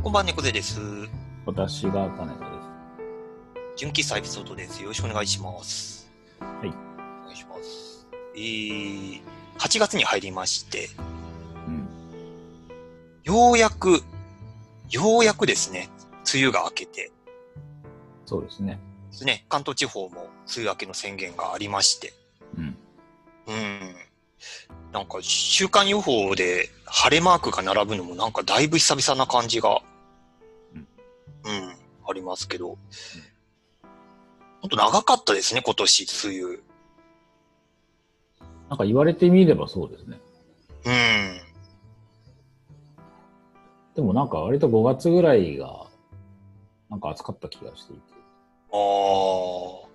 こんばんは、猫背です。私が種田で純喫茶エピソードです。よろしくお願いします。はい。お願いします。えー、8月に入りまして、す。うん。ようやく、ようやくですね、梅雨が明けて、そうですね。ですね、関東地方も梅雨明けの宣言がありまして、うん。うん。なんか、週間予報で晴れマークが並ぶのもなんかだいぶ久々な感じが、ますけど、ほんと長かったですね、今年、梅雨。なんか言われてみればそうですね。うん。でもなんか割と5月ぐらいが、なんか暑かった気がしていて。ああ、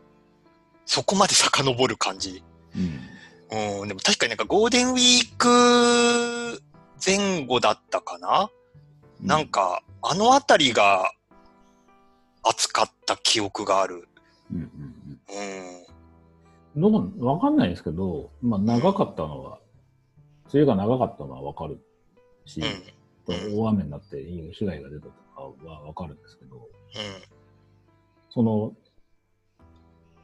そこまで遡る感じ。うん。うん、でも確かになんかゴールデンウィーク前後だったかな、なんか、あのあたりが暑かった記憶がある。うんうんうん。うわかんないですけど、まあ長かったのは、梅雨が長かったのはわかるし、うん。大雨になって被害が出たとかはわかるんですけど、うん。その、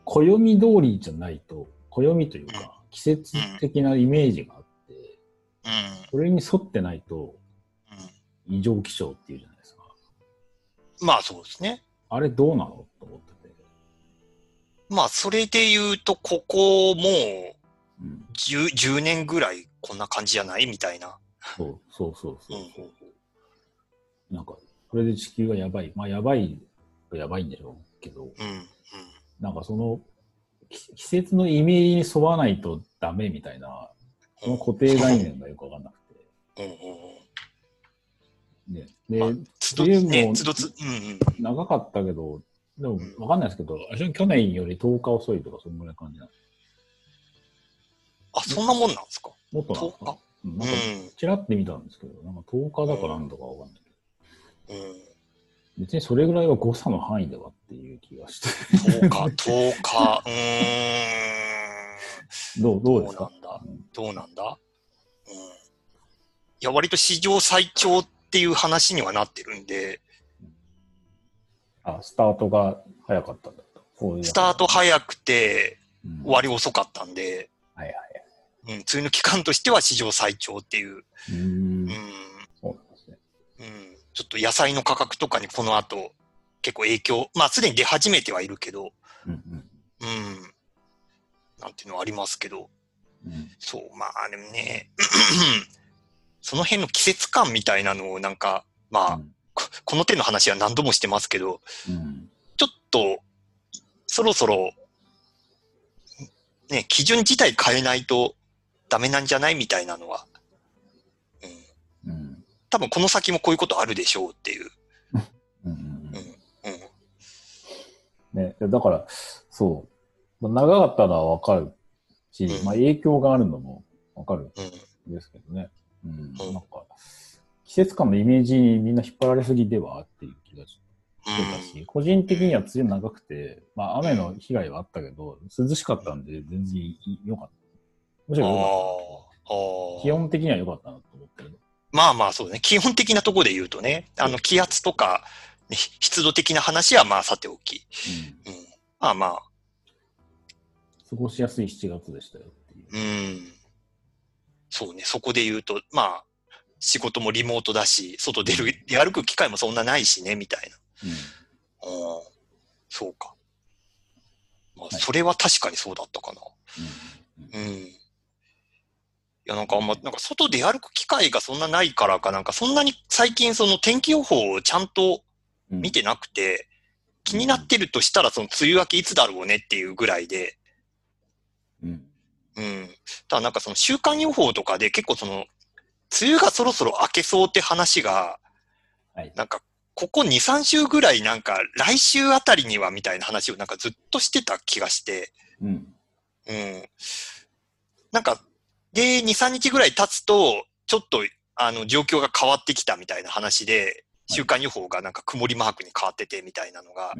暦通りじゃないと、暦というか、季節的なイメージがあって、うん。それに沿ってないとうん。異常気象っていうじゃないですか。まあそうですね。あれどうなの？と思ってて。まあそれで言うと、ここもううん。10, 10年ぐらいこんな感じじゃない？みたいな。そうそうそうそううんそう。なんか、これで地球がやばい。まあやばいとやばいんでしょうけど、うん。なんかその、き季節のイメージに沿わないとダメみたいな、その固定概念がよくわかんなくて。うん。うん。うん。ね、で、まあつど冬もね、つどつ、うんうん。長かったけど、でもわかんないですけど、去年より10日遅いとか、そんぐらい感じなの。あ、そんなもんなんですか？もっとなんです10か日？うんなんか、ちらって見たんですけど、なんか10日だかなんだかわかんないけど、うん。うん。別にそれぐらいは誤差の範囲ではっていう気がして。10日、10日、うーん。どう、どうですか？どうなんだ？どうなんだ？うん。いや、割と史上最長っていう話にはなってるんで、あ、スタートが早かったんだと。スタート早くて、うん。終わり遅かったんで、はいはい。うん、梅雨の期間としては史上最長っていう、うーん。うん、そうなんですね。うん、ちょっと野菜の価格とかにこの後、結構影響、まあすでに出始めてはいるけど、うんうん。うん、なんていうのはありますけど、うん。そう、まあでもね、その辺の季節感みたいなのをなんか、まあ、ここの手の話は何度もしてますけど、うん。ちょっと、そろそろ、ね、基準自体変えないとダメなんじゃないみたいなのは、うん、うん。多分この先もこういうことあるでしょうっていう。うんうんうん、ね、だから、そう、まあ長かったのはわかるし、うん。まあ影響があるのもわかるうん、うん。ん。ですけどね。うん、うんなんか、季節感のイメージにみんな引っ張られすぎではっていう気がしてたし、個人的には梅雨長くて、まあ雨の被害はあったけど、涼しかったんで全然良かった。むしろ良かった。気温的には良かったなと思ってる。まあまあそうね。基本的なところで言うとね、あの気圧とか、ね、湿度的な話はまあさておき。うんうん、まあまあ、過ごしやすい7月でしたよっていう。うん。そうね、そこで言うと、まあ、仕事もリモートだし、外出る、出歩く機会もそんなないしね、みたいな。うん。そうか。まあ、はいそれは確かにそうだったかな。うんうんうん。いや、なんかあんま、なんか外出歩く機会がそんなないからかなんか、そんなに最近その天気予報をちゃんとうん見てなくて、気になってるとしたらその梅雨明けいつだろうねっていうぐらいで、うんうん。ただなんかその週間予報とかで結構その、梅雨がそろそろ明けそうって話が、はい。なんか、ここ2、3週ぐらいなんか、来週あたりにはみたいな話をなんかずっとしてた気がして、うん。うん。なんか、で、2、3日ぐらい経つと、ちょっと、あの、状況が変わってきたみたいな話で、週間予報がなんか曇りマークに変わっててみたいなのが、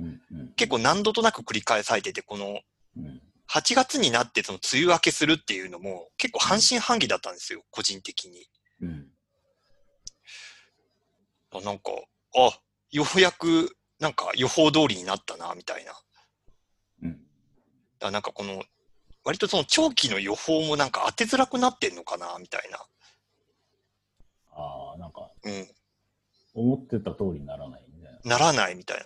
結構何度となく繰り返されてて、この、うん8月になってその梅雨明けするっていうのも結構半信半疑だったんですよ、個人的に。うんあなんか、あ、あ、ようやくなんか予報通りになったな、みたいな。うん。だなんかこの、割とその長期の予報もなんか当てづらくなってんのかな、みたいな。ああ、なんか、うん。思ってた通りにならないみたいな。ならないみたいな。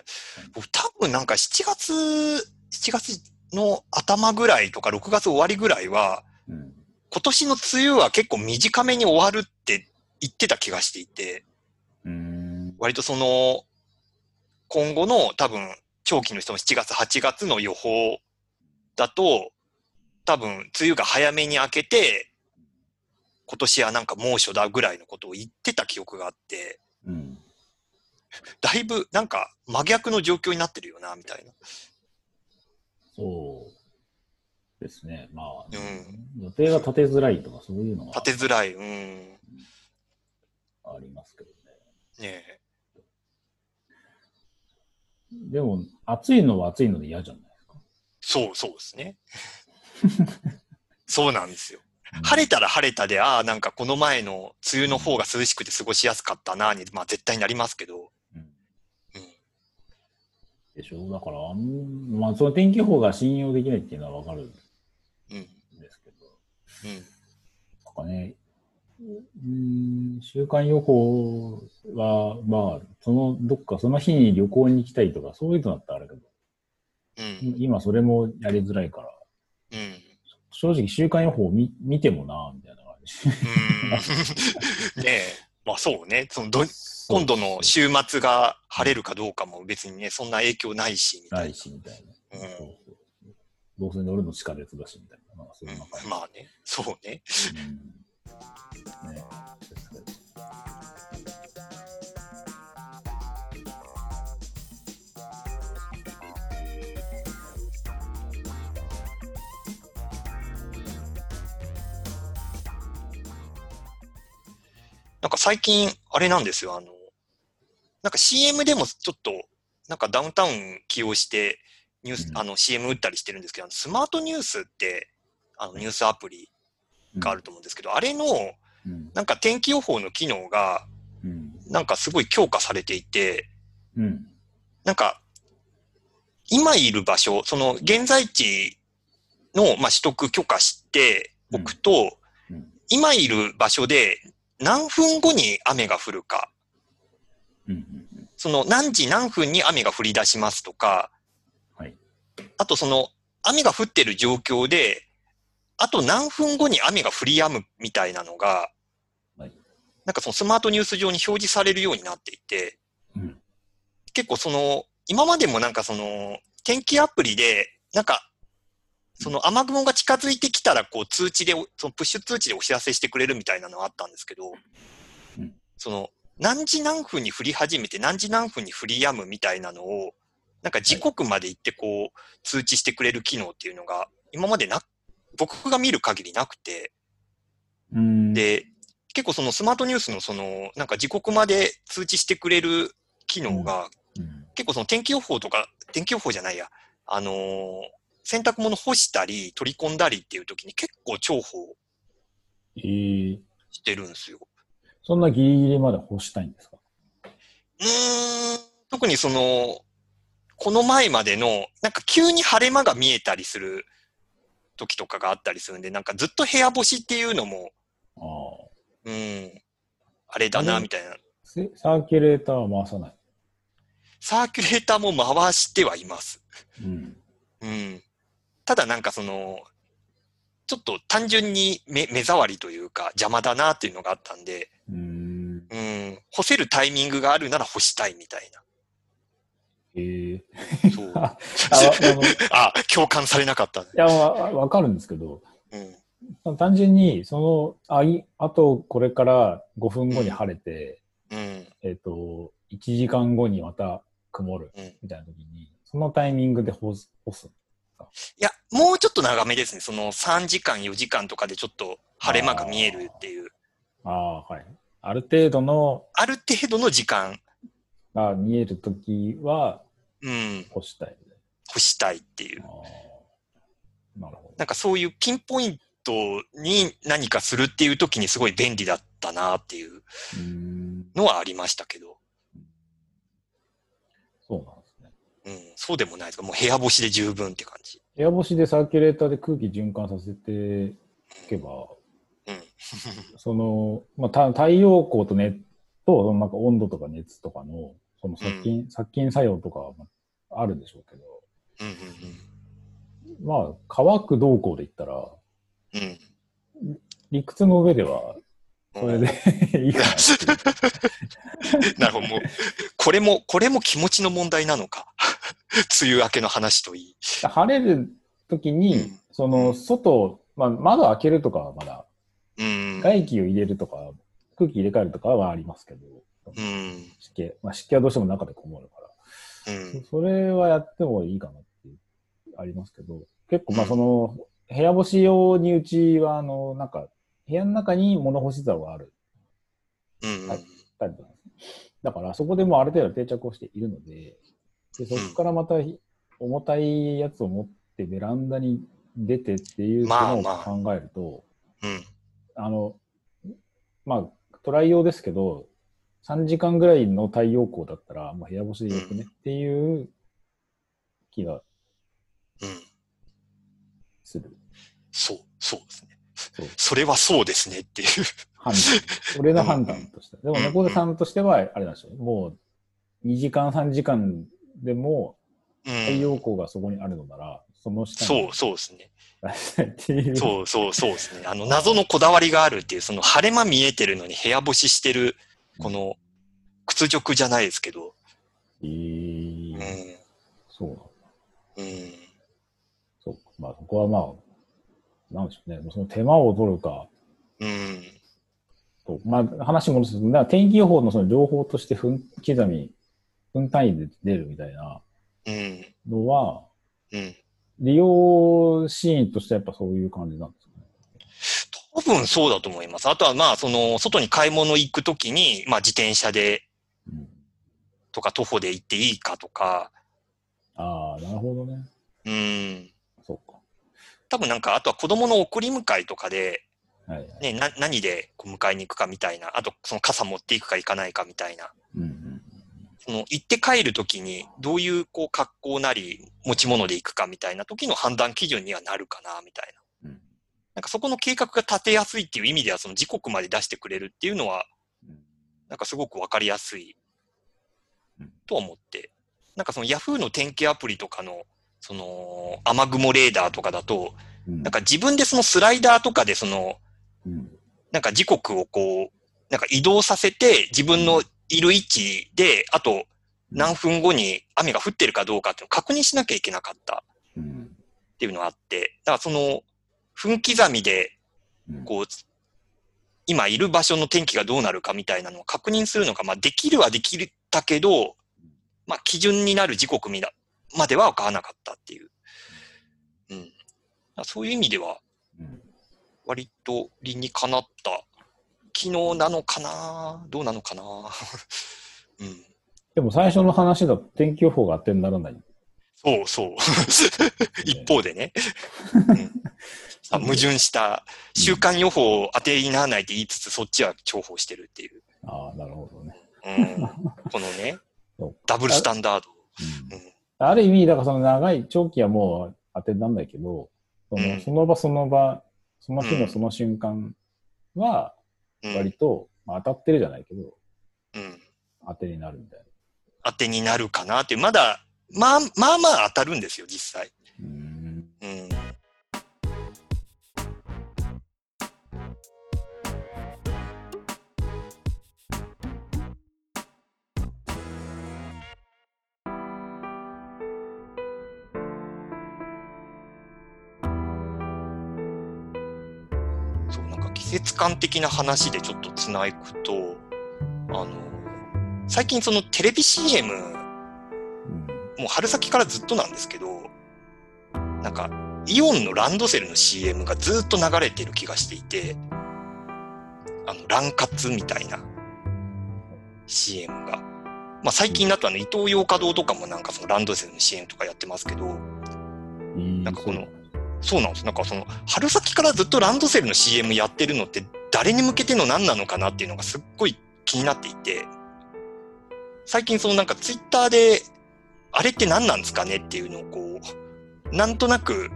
僕多分なんか7月、7月の頭ぐらいとか6月終わりぐらいは、うん。今年の梅雨は結構短めに終わるって言ってた気がしていて、うーん。割とその、今後の多分長期の人の7月、8月の予報だと、多分梅雨が早めに明けて、今年はなんか猛暑だぐらいのことを言ってた記憶があって、うん。だいぶなんか真逆の状況になってるよな、みたいな。そうですね。まあ、うん予定が立てづらいとかそういうのは立てづらい。うん。ありますけどね。ねえ。でも、暑いのは暑いので嫌じゃないですか。そう、そうですね。そうなんですよ。晴れたら晴れたで、ああ、なんかこの前の梅雨の方が涼しくて過ごしやすかったな、に、まあ絶対なりますけど。でしょだから、まあ、その天気予報が信用できないっていうのはわかるんうん。ですけど、うん。なんかね、うん、週間予報は、まあ、その、どっかその日に旅行に行きたいとか、そういうのだったらあるけど、うん。今それもやりづらいから、うん。正直週間予報を見見てもな、みたいな感じ。うん。ねえ。まあそうね。そのど、今度の週末が晴れるかどうかも別にね、そんな影響ないし、みたな。ないいし、みたいな。うんそうそうどうせ乗るの地下鉄だし、みたいな。なんかそういうのうん、まあね。そうね。うんねなんか最近、あれなんですよ。あの、なんか CM でもちょっと、なんかダウンタウン起用して、ニュース、うんあの CM 打ったりしてるんですけど、スマートニュースって、あのニュースアプリがあると思うんですけど、あれの、うん。なんか天気予報の機能が、うん。なんかすごい強化されていて、うん。なんか、今いる場所、その現在地の、まあ、取得許可しておくと、うん今いる場所で何分後に雨が降るか、うん。うん。その何時何分に雨が降り出しますとか、はい。あとその雨が降ってる状況で、あと何分後に雨が降り止むみたいなのが、はいなんかそのスマートニュース上に表示されるようになっていて、うん。結構その、今までもなんかその、天気アプリで、なんか、その雨雲が近づいてきたら、こう通知で、そのプッシュ通知でお知らせしてくれるみたいなのはあったんですけど、うんその、何時何分に降り始めて何時何分に降り止むみたいなのを、なんか時刻まで行ってこう、通知してくれる機能っていうのが、今までな、僕が見る限りなくて、うん。で、結構そのスマートニュースのその、なんか時刻まで通知してくれる機能が、うん、結構その天気予報とか、天気予報じゃないや、あのー洗濯物干したり取り込んだりっていう時に結構重宝えー、してるんですよ。そんなギリギリまで干したいんですか？うーん、特にその、この前までの、なんか急に晴れ間が見えたりする時とかがあったりするんで、なんかずっと部屋干しっていうのも、ああ。うん、あれだな、みたいな。せサーキュレーターは回さない？サーキュレーターも回してはいます。うん。うん。ただなんかその、ちょっと単純に目目障りというか邪魔だなっていうのがあったんで、うーん。うん、干せるタイミングがあるなら干したいみたいええな。そう。あ、あ共感されなかったね。や、わわかるんですけど、うん。単純に、その、あい、あとこれから5分後に晴れて、うん。えっ、と、1時間後にまた曇るうん。みたいな時に、そのタイミングで干す。干すいや、もうちょっと長めですね。その3時間、4時間とかでちょっと晴れ間が見えるっていう、ああ、はい。ある程度のある程度の時間、が見える時はうん、干したい。干したいっていう。なるほど。なんかそういうピンポイントに何かするっていう時にすごい便利だったなっていう。のはありましたけど。そうでもないですかもう部屋干しで十分って感じ。部屋干しでサーキュレーターで空気循環させていけば、うん。その、まあ、た太陽光と熱と、なんか温度とか熱とかの、その殺菌、殺菌作用とかああるんでしょうけど、うんうんまあ、乾く動向で言ったら、うん。うん。理屈の上では、それで いいかな。なるほど。もう、これも、これも気持ちの問題なのか？梅雨明けの話といい。晴れる時に、うんその、外、まあ、窓開けるとかはまだ、うん。外気を入れるとか、空気入れ替えるとかはありますけど、うん。湿気。まあ、湿気はどうしても中でこもるから。うん。それはやってもいいかなっていう、ありますけど、結構まあうんその、部屋干し用にうちは、あの、なんか、部屋の中に物干し竿があるうん。はいタイプなんですね。だから、そこでもうある程度定着をしているので、でそこからまた重たいやつを持ってベランダに出てっていうのをまあまあ考えると、うん。あの、まあ、トライ用ですけど、3時間ぐらいの太陽光だったら、まあ、部屋干しでよくねっていう気がうん。する。そう、そうですね。そうそれはそうですねっていう。判断。俺の判断として。でも、うん猫背さんとしては、あれなんですよ。もう、2時間、3時間でも、うん。太陽光がそこにあるのなら、その下にそう、そうですね。そうそうそうですね。あの、謎のこだわりがあるっていう、その晴れ間見えてるのに部屋干ししてる、この、屈辱じゃないですけど。えーうん。そうなんだ。うん。そうか。まあ、そこはまあ、なんでしょうね。その手間を取るか、うん。と、まあ、話戻すと、天気予報のその情報として分刻み、分単位で出るみたいなうん。のは、うん。利用シーンとしてはやっぱそういう感じなんですかね。多分そうだと思います。あとはまあ、その、外に買い物行くときに、まあ自転車でうん、とか徒歩で行っていいかとか、ああ、なるほどね。うん。そうか。多分なんか、あとは子供の送り迎えとかで、はいはい。ね、な、何でこう迎えに行くかみたいな、あとその傘持っていくか行かないかみたいな、うんうん。その行って帰るときにどういうこう格好なり持ち物で行くかみたいな時の判断基準にはなるかな、みたいな。うん。なんかそこの計画が立てやすいっていう意味では、その時刻まで出してくれるっていうのは、うん。なんかすごくわかりやすいうん。と思って。なんかその Yahoo の天気アプリとかの、その雨雲レーダーとかだと、うん。なんか自分でそのスライダーとかでその、うん。なんか時刻をこう、なんか移動させて自分のいる位置で、あと何分後に雨が降ってるかどうかっていうのを確認しなきゃいけなかったうんっていうのがあって、だからその分刻みでうんこう、今いる場所の天気がどうなるかみたいなのを確認するのが、まあできるはできたけど、まあ基準になる時刻みだまでは分からなかったっていう。うん。そういう意味では、うん割と理にかなった機能なのかな？どうなのかな？うん。でも最初の話だと天気予報が当てにならない。そうそう。一方でね、うんさ矛盾した週間予報を当てにならないって言いつつ、そっちは重宝してるっていう。ああ、なるほどね。うん、このね ダブルスタンダード。ある意味、だからその長い長期はもう当てにならないけど、その場その場、その日うんのその瞬間はうん割と、まあ、当たってるじゃないけど、うん、当てになるみたいな。当てになるかなっていう、まだ、まあまあまあ当たるんですよ、実際。うんうん。なんか季節感的な話でちょっとつなぐと、あの、最近そのテレビ CM、うん。もう春先からずっとなんですけど、なんか、イオンのランドセルの CM がずっと流れてる気がしていて、あの、ラン活みたいな CM が。まあ最近だとあの、伊東洋華堂とかもなんかそのランドセルの CM とかやってますけど、いいなんかこのそうなんです。なんかその、春先からずっとランドセルの CM やってるのって誰に向けての何なのかなっていうのがすっごい気になっていて、最近そのなんかツイッターで、あれって何なんですかねっていうのをこう、なんとなく、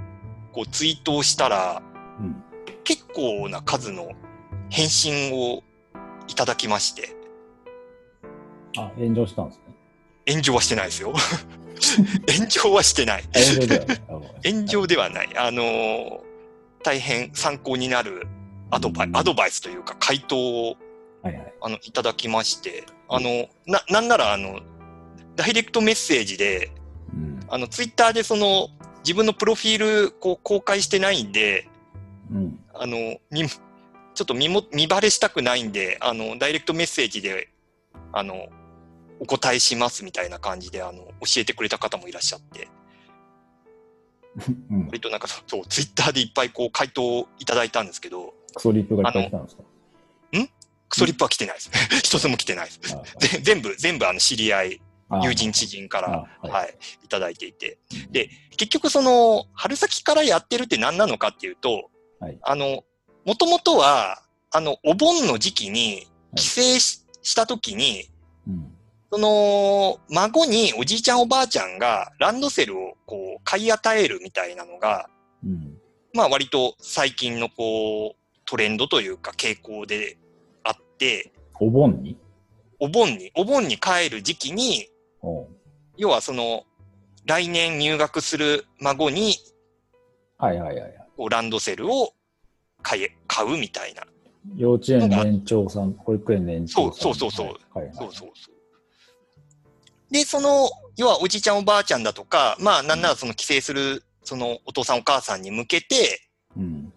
こうツイートをしたら、うん。結構な数の返信をいただきまして、あ、炎上したんですね。炎上はしてないですよ。炎上はしてない。あ炎上ではないあのー大変参考になるアドバイうんアドバイスというか回答をはいはい。あのいただきまして、あの、な、なんならあの、ダイレクトメッセージで、うん。あの、ツイッターでその、自分のプロフィールこう公開してないんで、うん。あの、み、ちょっと見も、見バレしたくないんで、あの、ダイレクトメッセージで、あの、お答えしますみたいな感じで、あの、教えてくれた方もいらっしゃって、うん。割となんかそう、ツイッターでいっぱいこう回答をいただいたんですけど、クソリップがいっぱい来たんですか？クソリップは来てないです。一つも来てないです。全部、全部あの知り合い、あ友人、知人から、あはいはい、いただいていて。で、結局その、春先からやってるって何なのかっていうと、はいあの、もともとは、あの、お盆の時期に、帰省し,、した時に、うん。その、孫におじいちゃんおばあちゃんがランドセルをこう、買い与えるみたいなのが、うん。まあ割と最近のこう、トレンドというか傾向であって、お盆に？お盆に、お盆に帰る時期に、要はその、来年入学する孫に、はいはいはいランドセルを買え、買うみたいな。幼稚園年長さん、保育園年長さん。そうそうそうそうはいはい。そうそうそう。で、その、要はおじいちゃんおばあちゃんだとか、まあなんならその帰省する、そのお父さんお母さんに向けて、うん。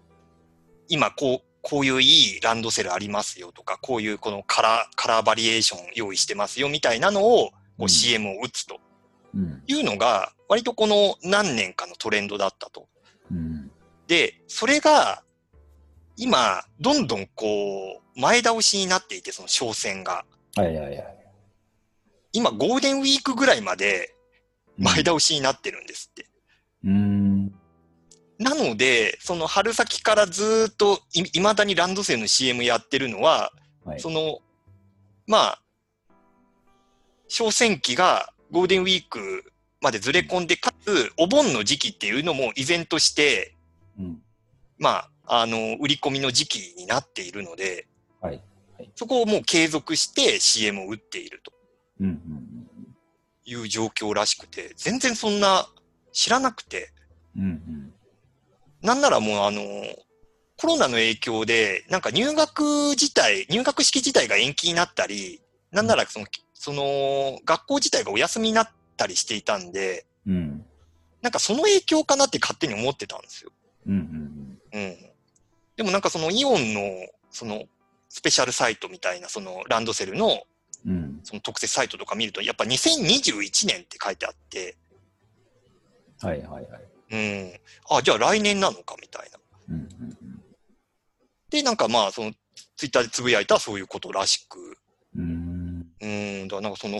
今こう、こういういいランドセルありますよとか、こういうこのカラー、カラーバリエーション用意してますよみたいなのを、こううん CM を打つとうん。いうのが、割とこの何年かのトレンドだったと。うん。で、それが、今、どんどんこう、前倒しになっていて、その商戦が。はいはいはい。今、ゴールデンウィークぐらいまで前倒しになってるんですって。うん。なので、その春先からずーっとい、未だにランドセルの CM やってるのは、はい。その、まあ、商戦期がゴールデンウィークまでずれ込んで、かつ、お盆の時期っていうのも依然として、うん。まあ、あの、売り込みの時期になっているので、はい。そこをもう継続して CM を打っていると。いう状況らしくて、全然そんな知らなくて、うん。うん。なんならもうあの、コロナの影響で、なんか入学自体、入学式自体が延期になったり、なんならその、その、学校自体がお休みになったりしていたんで、うん。なんかその影響かなって勝手に思ってたんですよ。うん。うん。うん。でもなんかそのイオンの、その、スペシャルサイトみたいな、そのランドセルの、うん。その特設サイトとか見ると、やっぱ2021年って書いてあって、はいはいはい。うん。あ、じゃあ来年なのかみたいな。うん。うん。で、なんかまあ、その、ツイッターでつぶやいたそういうことらしく、うん。うん、だからなんかその、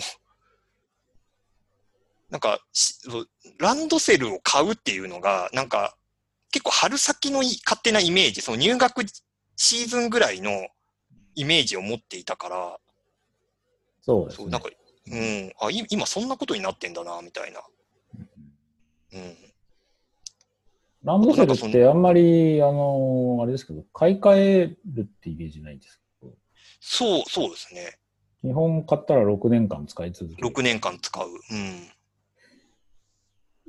なんかランドセルを買うっていうのが、なんか、結構春先のい勝手なイメージ、その入学シーズンぐらいのイメージを持っていたから、そう、ですね。なんか、うん、あ、い今そんなことになってんだな、みたいな。うん。ランドセルってあんまり、あの、あれですけど、買い替えるってイメージないんですけど、そう、そうですね。基本買ったら6年間使い続ける。6年間使う。うん。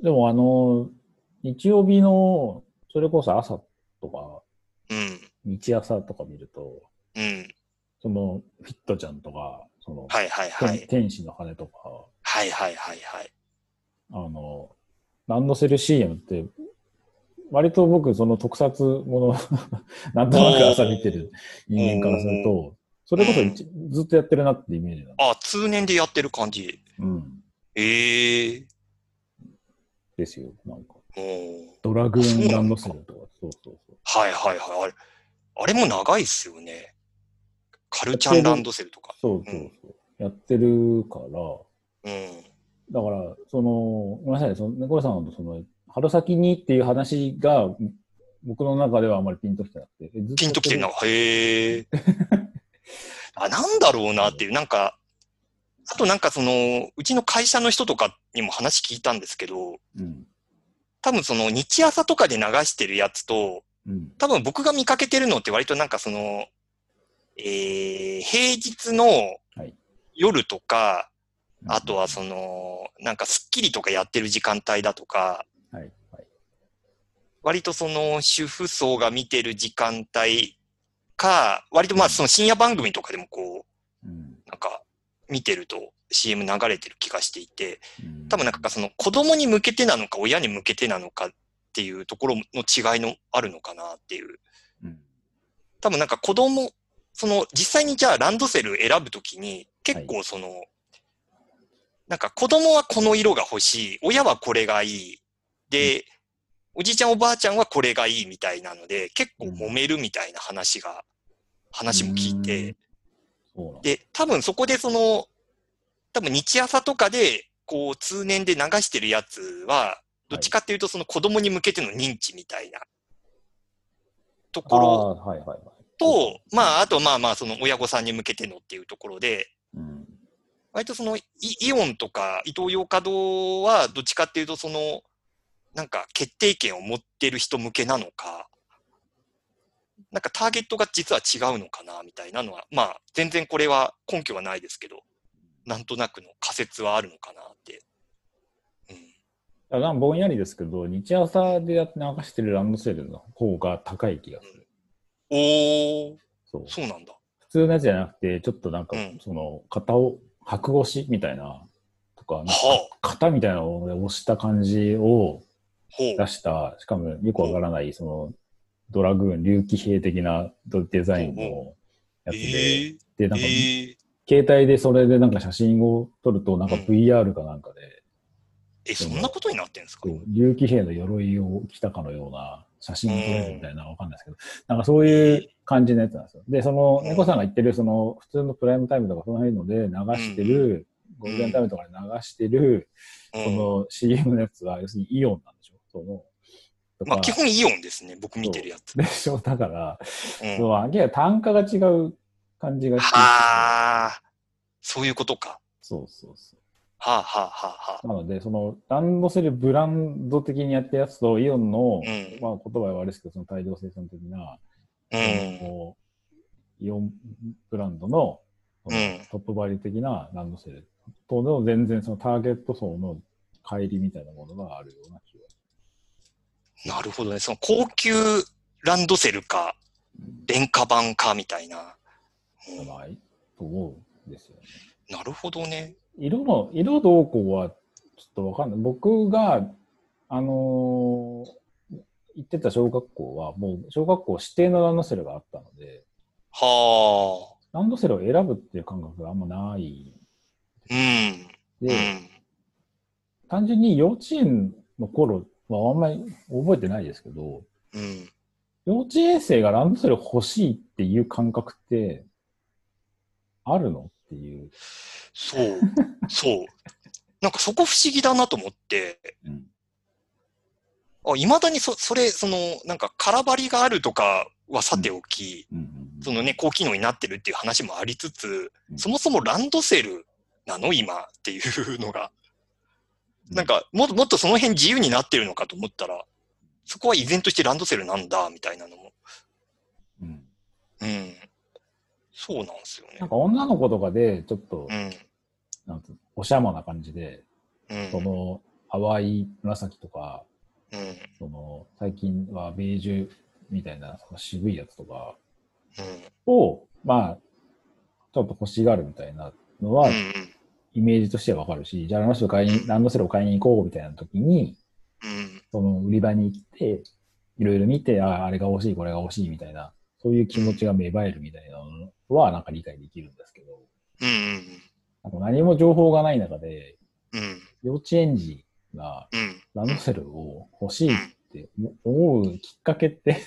でもあの、日曜日の、それこそ朝とか、うん。日朝とか見ると、うん。その、フィットちゃんとか、その、はいはいはい。天天使の羽とか、はいはいはいはい。あの、ランドセル CM って、割と僕、その特撮もの、なんとなく朝見てる人間からすると、それこそ一ずっとやってるなってイメージなあ、通年でやってる感じ。うん。ええですよ。なんか。ドラグーンランドセルとか、そうそうそう。はいはいはい。あれ、あれも長いっすよね。カルチャンランドセルとか。そうそうそう。やってるから、うん。だから、その、ごめんなさい、その猫さんのその、春先にっていう話が、僕の中ではあまりピンときてなくて。えずっピンときてるな。へえ。あ、なんだろうなっていう、なんか、あとなんかその、うちの会社の人とかにも話聞いたんですけど、うん。多分その日朝とかで流してるやつと、うん。多分僕が見かけてるのって割となんかその、えー、平日のはい夜とか、あとはその、なんかスッキリとかやってる時間帯だとか、はい。はい。割とその主婦層が見てる時間帯か、割とまあその深夜番組とかでもこう、うん。なんか見てると CM 流れてる気がしていて、うん多分なんかその子供に向けてなのか親に向けてなのかっていうところの違いのあるのかなっていう。うん。多分なんか子供、その実際にじゃあランドセル選ぶときに結構その、なんか子供はこの色が欲しい、親はこれがいい、で、おじいちゃんおばあちゃんはこれがいいみたいなので結構揉めるみたいな話が、話も聞いて。で、多分そこでその、多分日朝とかで、こう通年で流してるやつは、どっちかっていうとその子供に向けての認知みたいなとあころあ、はいはいはい。と、まあ、あとまあまあその親御さんに向けてのっていうところで、うん。割とそのイイオンとか伊東洋華堂はどっちかっていうとその、なんか決定権を持ってる人向けなのか、なんかターゲットが実は違うのかなみたいなのは、まあ全然これは根拠はないですけど、なんとなくの仮説はあるのかなって。うん、だからぼんやりですけど、日朝でやって流してるランドセルの方が高い気がする。おー、そう。そうなんだ。普通のやつじゃなくて、ちょっとなんかうん、その、型を、白押しみたいな、とか、かはあ、型みたいなのを押した感じを。出した、しかもよくわからない、その、ドラグーン、竜騎兵的なデザインのやつえで、ー、で、なんか、えー、携帯でそれでなんか写真を撮ると、なんかうん。VR かなんかで、え、そんなことになってんですか？竜騎兵の鎧を着たかのような写真を撮れるみたいなわかんないですけど、なんかそういう感じのやつなんですよ。で、その、うん猫さんが言ってる、その、普通のプライムタイムとかその辺ので流してる、ゴールデンタイムとかで流してる、そうん、の CM のやつは、要するにイオンなんでしょ？その、まあ基本イオンですね、僕見てるやつ。でしょだから、うん。そう、明単価が違う感じがして。はあ、そういうことか。そうそうそう。はあはあはあはあ。なので、その、ランドセルブランド的にやったやつと、イオンの、うんまあ言葉は悪いですけど、その大量生産的な、うん。イオンブランドのトップバリュー的なランドセルとの全然そのターゲット層の乖離みたいなものがあるような気がなるほどね。その高級ランドセルか、廉価版かみたいな。うんじゃないと思うんですよね。なるほどね。色の、色どうこうはちょっとわかんない。僕が、あのー行ってた小学校は、もう小学校指定のランドセルがあったので、はあ。ランドセルを選ぶっていう感覚があんまない。うん。うで、ん。単純に幼稚園の頃はあんまり覚えてないですけど、うん。幼稚園生がランドセル欲しいっていう感覚って、あるの？っていう。そう。そう。なんかそこ不思議だなと思って、うん。あ、未だにそ、それ、その、なんか空張りがあるとかはさておき、うんうんそのね、高機能になってるっていう話もありつつ、うんそもそもランドセルなの今っていうのが、うんなんかもっともっとその辺自由になってるのかと思ったら、そこは依然としてランドセルなんだ、みたいなのも。うん。うん。そうなんですよねなん。か女の子とかで、ちょっと、うん。なんつうのおしゃまな感じで、うん。その、淡い紫とか、うん。その、最近はベージュみたいな、その渋いやつとかうん。を、まあ、ちょっと欲しがるみたいなのは、うん。イメージとしてはわかるし、じゃあランドセル買いに、ランドセルを買いに行こうみたいな時に、うん。その売り場に行って、いろいろ見て、ああ、あれが欲しい、これが欲しいみたいな、そういう気持ちが芽生えるみたいなのはなんか理解できるんですけど、うん。なんか何も情報がない中で、うん。幼稚園児がうん。ランドセルを欲しいって思うきっかけって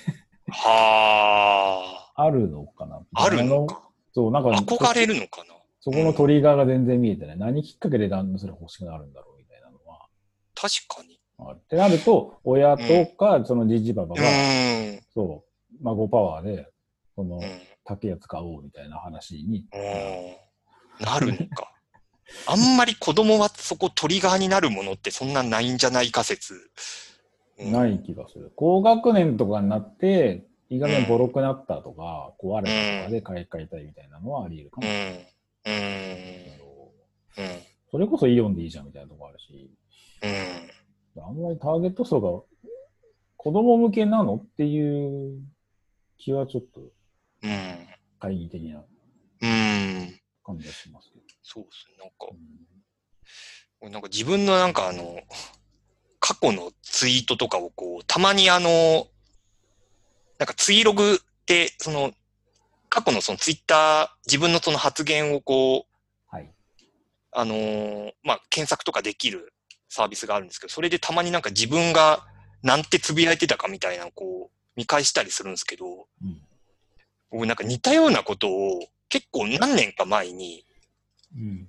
はあるのかな？あ。あるのか。そう、なんか、憧れるのかな？そこのトリガーが全然見えてない。何きっかけでランドセル欲しくなるんだろうみたいなのは確かに。ってなると、親とか、そのじじばばうが、ん。そう、孫パワーで、そのう、ん。高いやつ買おうみたいな話に、うんなるのか。あんまり子供はそこトリガーになるものってそんなないんじゃないか説。うんない気がする。高学年とかになって、いい加減ボロくなったとか、壊れたとかで買い替えたいみたいなのはあり得るかもしれない。それこそイオンでいいじゃんみたいなとこあるし、うん。あんまりターゲット層が子供向けなのっていう気はちょっとうん。懐疑的なうん。感じがしますけど。そうですね。なんかう、んなんか自分のなんかあの、過去のツイートとかをこう、たまにあの、なんかツイログって、その、過去のそのツイッター、自分のその発言をこう、はい。あのーまあ、検索とかできるサービスがあるんですけど、それでたまになんか自分がなんてつぶやいてたかみたいなこう、見返したりするんですけど、うん。僕なんか似たようなことを結構何年か前にうん。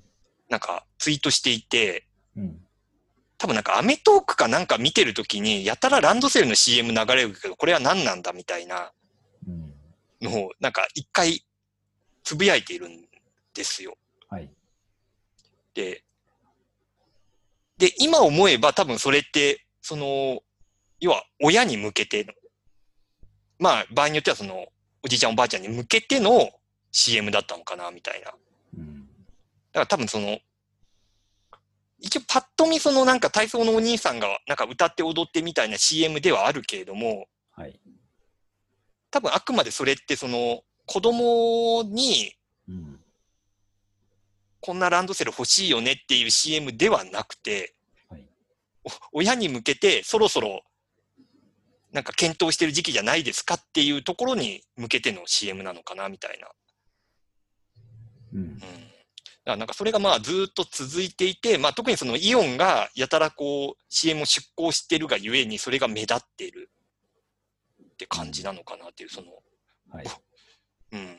なんかツイートしていて、うん。多分なんかアメトークかなんか見てるときに、やたらランドセルの CM 流れるけど、これは何なんだみたいなうん。のを、なんか一回つぶやいているんですよ。はい。で、で、今思えば多分それって、その、要は親に向けての、まあ場合によってはその、おじいちゃんおばあちゃんに向けての CM だったのかな、みたいな。だかうん。ら多分その、一応パッと見そのなんか体操のお兄さんがなんか歌って踊ってみたいな CM ではあるけれども、はい。多分あくまでそれってその子供にうん。こんなランドセル欲しいよねっていう CM ではなくて、はい。お親に向けてそろそろなんか検討してる時期じゃないですかっていうところに向けての CM なのかなみたいな。うんう。ん。だからなんかそれがまあずーっと続いていて、まあ特にそのイオンがやたらこう CM を出稿してるがゆえにそれが目立っているって感じなのかなっていう、その、はい。うん。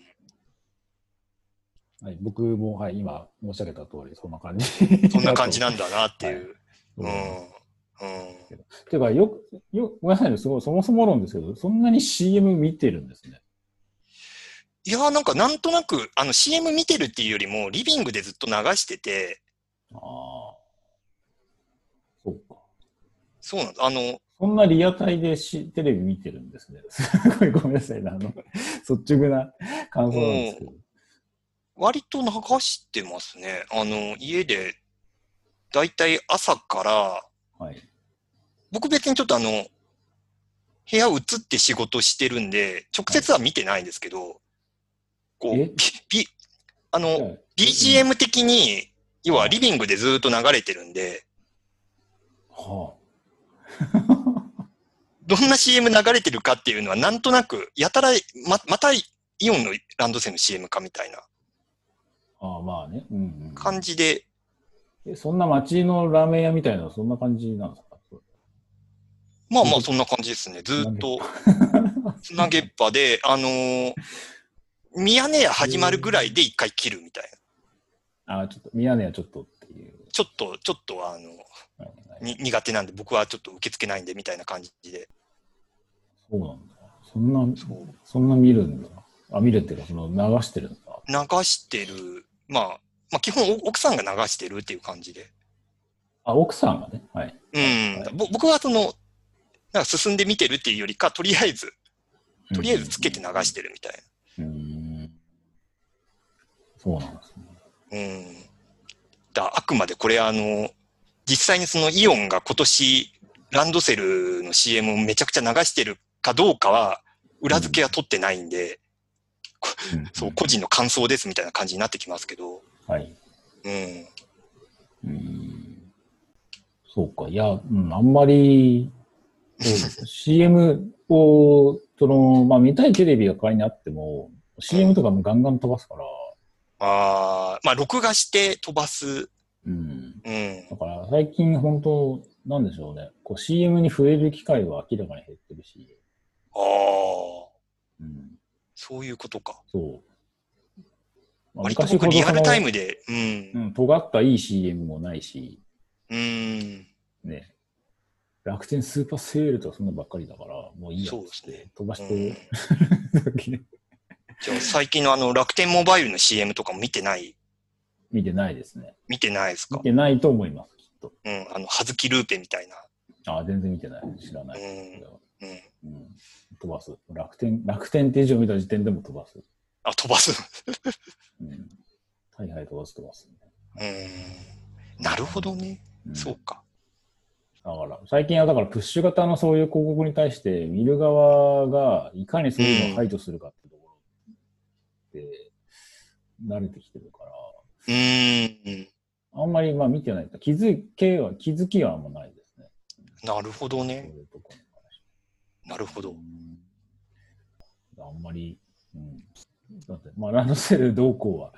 はい、僕も、はい、今申し上げた通り、そんな感じ。そんな感じなんだなっていう。う。うんん。うん。ていうか、よく、よ、ごめんなさいね、すごい、そもそも論ですけど、そんなに CM 見てるんですね。いやーなんかなんとなく、あの CM 見てるっていうよりも、リビングでずっと流してて、ああ。そうか。そうなんです。あの、そんなリアタイでしテレビ見てるんですね。すごいごめんなさいな、あの、率直な感想なんですけど。割と流してますね。あの、家で、だいたい朝から、はい。僕別にちょっとあの、部屋移って仕事してるんで、直接は見てないんですけど、こう、あの、BGM 的に、要はリビングでずっと流れてるんで、はどんな CM 流れてるかっていうのはなんとなく、やたら、ま、またイオンのランドセルの CM かみたいなあ。ああ、まあね。うん、うん。感じで、えそんな街のラーメン屋みたいな、そんな感じなんですか？まあまあそんな感じですね。ずっと、つなげっぱで、あのー、ミヤネ屋始まるぐらいで一回切るみたいな。ああ、ちょっと、ミヤネ屋ちょっとっていう。ちょっと、ちょっとあの、に苦手なんで僕はちょっと受け付けないんでみたいな感じで。そうなんだ。そんな、そうそんな見るんだ。あ、見るっていうか、その流してるんだ。流してる、まあ、まあ基本お奥さんが流してるっていう感じで。あ、奥さんがね。はい。うん。はいぼ僕はその、なんか進んで見てるっていうよりか、とりあえず、とりあえずつけて流してるみたいな。うん。うん。そうなんですね。うん。だあくまでこれあの、実際にそのイオンが今年ランドセルの CM をめちゃくちゃ流してるかどうかは、裏付けは取ってないんで、うん そう、個人の感想ですみたいな感じになってきますけど、はい。うん。うん。そうか。いや、うん、あんまり、CM を、その、まあ見たいテレビが仮にあっても、CM とかもガンガン飛ばすから、ああ、まあ、録画して飛ばす。うん。うん。だから最近本当、なん。でしょうね。こう CM に触れる機会は明らかに減ってるし、ああ、うん。そういうことか。そう。まあ割と僕リアルタイムで、うん。うん、尖ったいい CM もないし、うん。ね。楽天スーパーセールとかそんなばっかりだから、もういいやそうですねつって飛ばしうんて、時 々じゃあ最近のあの楽天モバイルの CM とかも見てない？見てないですね。見てないですか？見てないと思います、きっと。うん。あの、はずきルーペみたいな。ああ、全然見てない。知らない。うん。うん、飛ばす。楽天、楽天って以上見た時点でも飛ばす。あ、飛ばす。うん。はいはい、飛ばす飛ばす。うん。なるほどね。うんそうか。だから、最近はだからプッシュ型のそういう広告に対して、見る側がいかにそういうのを排除するかってところで、慣れてきてるから、うーん。あんまりまあ見てない。気づきは、気づきはあんまないですね。なるほどね。なるほど。うんあんまり、うん。だって、まあ、ランドセル同行は、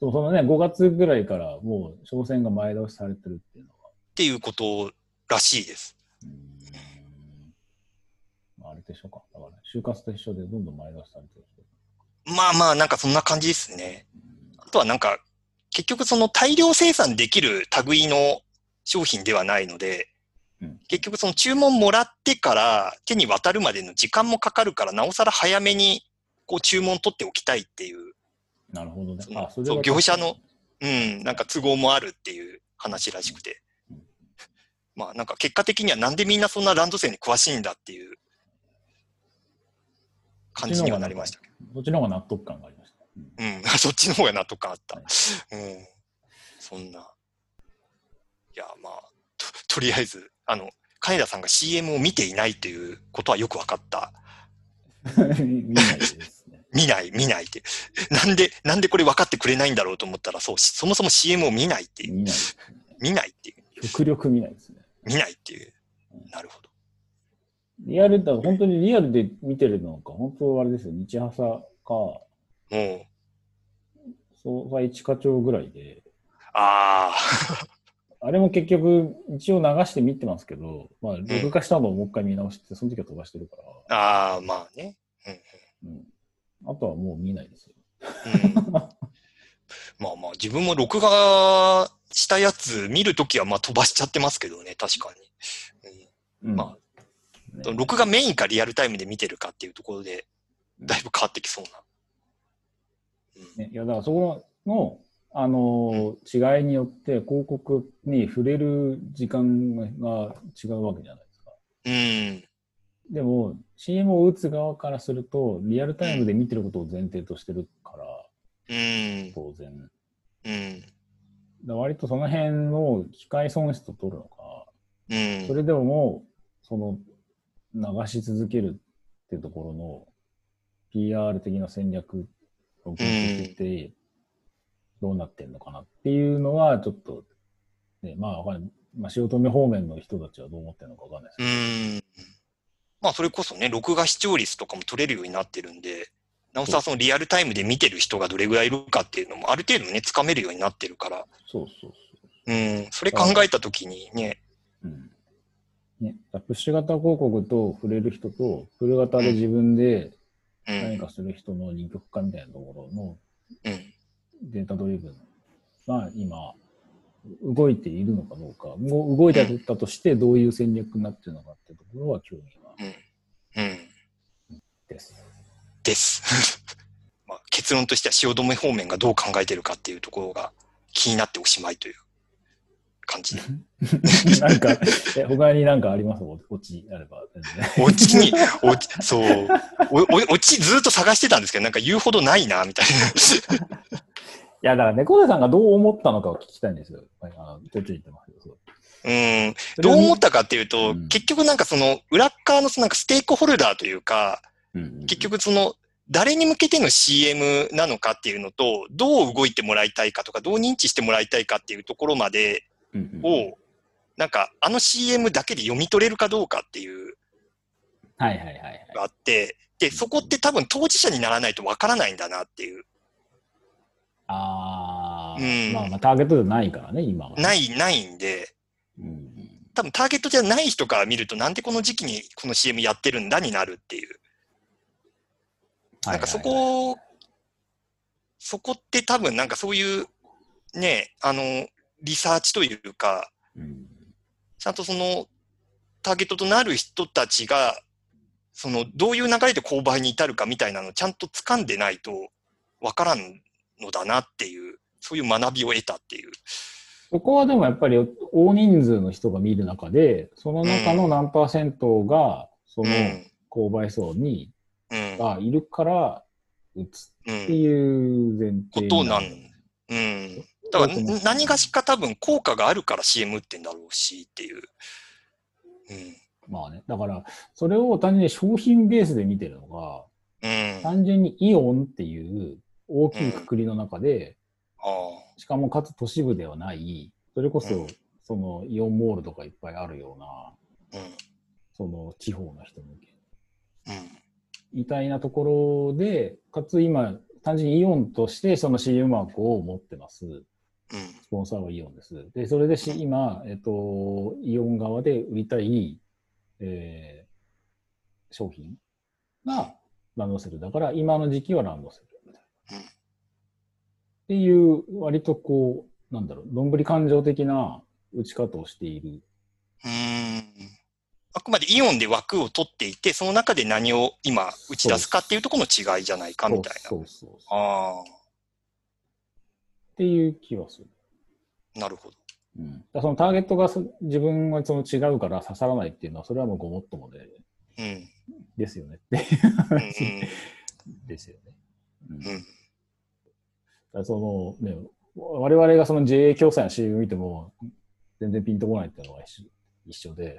そのね、5月ぐらいからもう商戦が前倒しされてるっていうのは、っていうことらしいです。あ、あれと一緒か。だから、就活と一緒でどんどん前倒しされてる。まあまあ、なんかそんな感じですね。あとはなんか、結局その大量生産できる類の商品ではないので、うん結局その注文もらってから手に渡るまでの時間もかかるから、なおさら早めにこう注文取っておきたいっていう、なるほどねそ。のあ、それそうは業者のうん、なんか都合もあるっていう話らしくてうん。まあなんか結果的にはなんでみんなそんなランドセルに詳しいんだっていう感じにはなりましたけそっちの方が納得感がありました。うんど。うん、そっちの方が納得感あったはい。うん。そんな。いや、まあ、と、とりあえず、あの、金田さんが CM を見ていないということはよく分かった。見ないですね。見ない、見ないって。なんで、なんでこれ分かってくれないんだろうと思ったら、そう、しそもそも CM を見ないっていう。見ない。見ないっていう。極力見ないですね。見ないっていう。なるほど。リアルだ、本当にリアルで見てるのか、本当あれですよ、日朝か、もう、総裁一課長ぐらいで、ああれも結局、一応流して見てますけど、まあ、録画したのをもう一回見直して、その時は飛ばしてるから、あ、ああ、まあね。うん。あとはもう見ないですよ。うん、まあまあ、自分も録画したやつ見るときはまあ飛ばしちゃってますけどね、確かに。うんまねうん、録画メインかリアルタイムで見てるかっていうところで、だいぶ変わってきそうな。うんね、いや、だからそこの、あのー違いによって広告に触れる時間が違うわけじゃないですか。うん。でも、CM を打つ側からすると、リアルタイムで見てることを前提としてるから、うん。当然。うん。だ割とその辺の機械損失を取るのか、うん。それでももう、その、流し続けるっていうところの PR 的な戦略を分析して、どうなってんのかなっていうのは、ちょっと、ね、まあわかんない、まあ、汐留方面の人たちはどう思ってるのかわかんないですけど、うん。まあ、それこそね、録画視聴率とかも取れるようになってるんで、なおさらそのリアルタイムで見てる人がどれぐらいいるかっていうのも、ある程度ね、つかめるようになってるから、そうそううん。それ考えたときにね、そう。うん。ね、プッシュ型広告と触れる人と、フル型で自分でうん。何かする人の二極化みたいなところのうん。データドリブンが今、動いているのかどうか、もう動いてたとしてどういう戦略になってるのかっていうところは興味がうん。です。です。まあ、結論としては汐留方面がどう考えてるかっていうところが気になっておしまいという感じで。なんか、え他になんかあります？おオチあれば。オチに、オチ、そう、お、おオチずっと探してたんですけど、なんか言うほどないな、みたい いや、だから猫背さんがどう思ったのかを聞きたいんですよ。はいあの途中に言ってますけど。そうん。どう思ったかっていうと、うん結局なんかその裏側のそのなんかステークホルダーというか、うん結、局その誰に向けての CM なのかっていうのと、どう動いてもらいたいかとか、どう認知してもらいたいかっていうところまでを、なんかあの CM だけで読み取れるかどうかっていうはいはいはいはい。があって、で、そこって多分当事者にならないとわからないんだなっていう。ああ、うんまあまあターゲットじゃないからね、今は。。ないい、ないんで、うん多分ターゲットじゃない人から見ると、なんでこの時期にこの CM やってるんだになるっていう。なんかそこ、そこって多分なんかそういう、ね、あの、リサーチというか、うん。ちゃんとその、ターゲットとなる人たちが、その、どういう流れで購買に至るかみたいなのをちゃんと掴んでないとわからんのだなっていうそういう学びを得たっていう。そこはでもやっぱり大人数の人が見る中で、その中の何パーセントが、その購買層に、がいるから打つっていう前提、ことなん。うん。だから何がしか多分効果があるから CM 打ってんだろうしっていう。うん。まあね。だから、それを単純に商品ベースで見てるのが、うん、単純にイオンっていう大きいくくりの中で、うん、しかもかつ都市部ではない、それこそ、そのイオンモールとかいっぱいあるような、うん、その地方の人向け、うん、みたいなところで、かつ今、単純にイオンとしてその CM マークを持ってます。スポンサーはイオンです。で、それでし今、えっと、イオン側で売りたい、えー、商品がランドセルだから、今の時期はランドセルみたいな。っていう、割とこう、なんだろう、どんぶり感情的な打ち方をしている。うん。あくまでイオンで枠を取っていて、その中で何を今打ち出すかっていうところの違いじゃないかみたいな。そうそうそうああ。っていう気はする。なるほど。うん、だそのターゲットが自分はその違うから刺さらないっていうのは、それはもうごもっともで、うん、ですよねっていう話、うん、ですよね。うん、だそのね、我々がその JA 共済の CM 見ても、全然ピンとこないっていうのは一緒一緒で、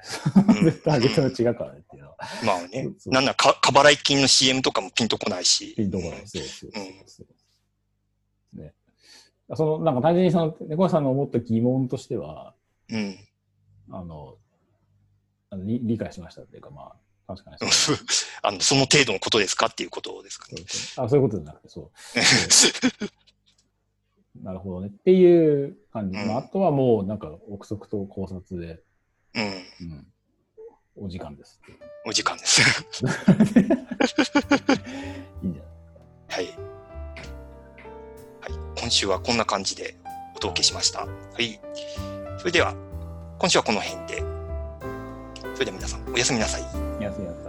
ターゲットが違うからねっていうのは。まあね、なんならか、過払い金の CM とかもピンとこないし。ピンとこない。そうそうそうね。その、なんか単純にその、猫さんの思った疑問としては、うん。あの、あの理理解しましたっていうか、まあ、確かにそ あの。その程度のことですかっていうことですかね。そうあそういうことじゃなくて、そう。なるほどね。っていう感じ。あ、あとはもう、なんか、憶測と考察で、うん。うん、お時間です。お時間です。いいんじゃない？ですか。はい。今週はこんな感じでお届けしました。はい。それでは、今週はこの辺で。それでは皆さん、おやすみなさい。おやすみなさい。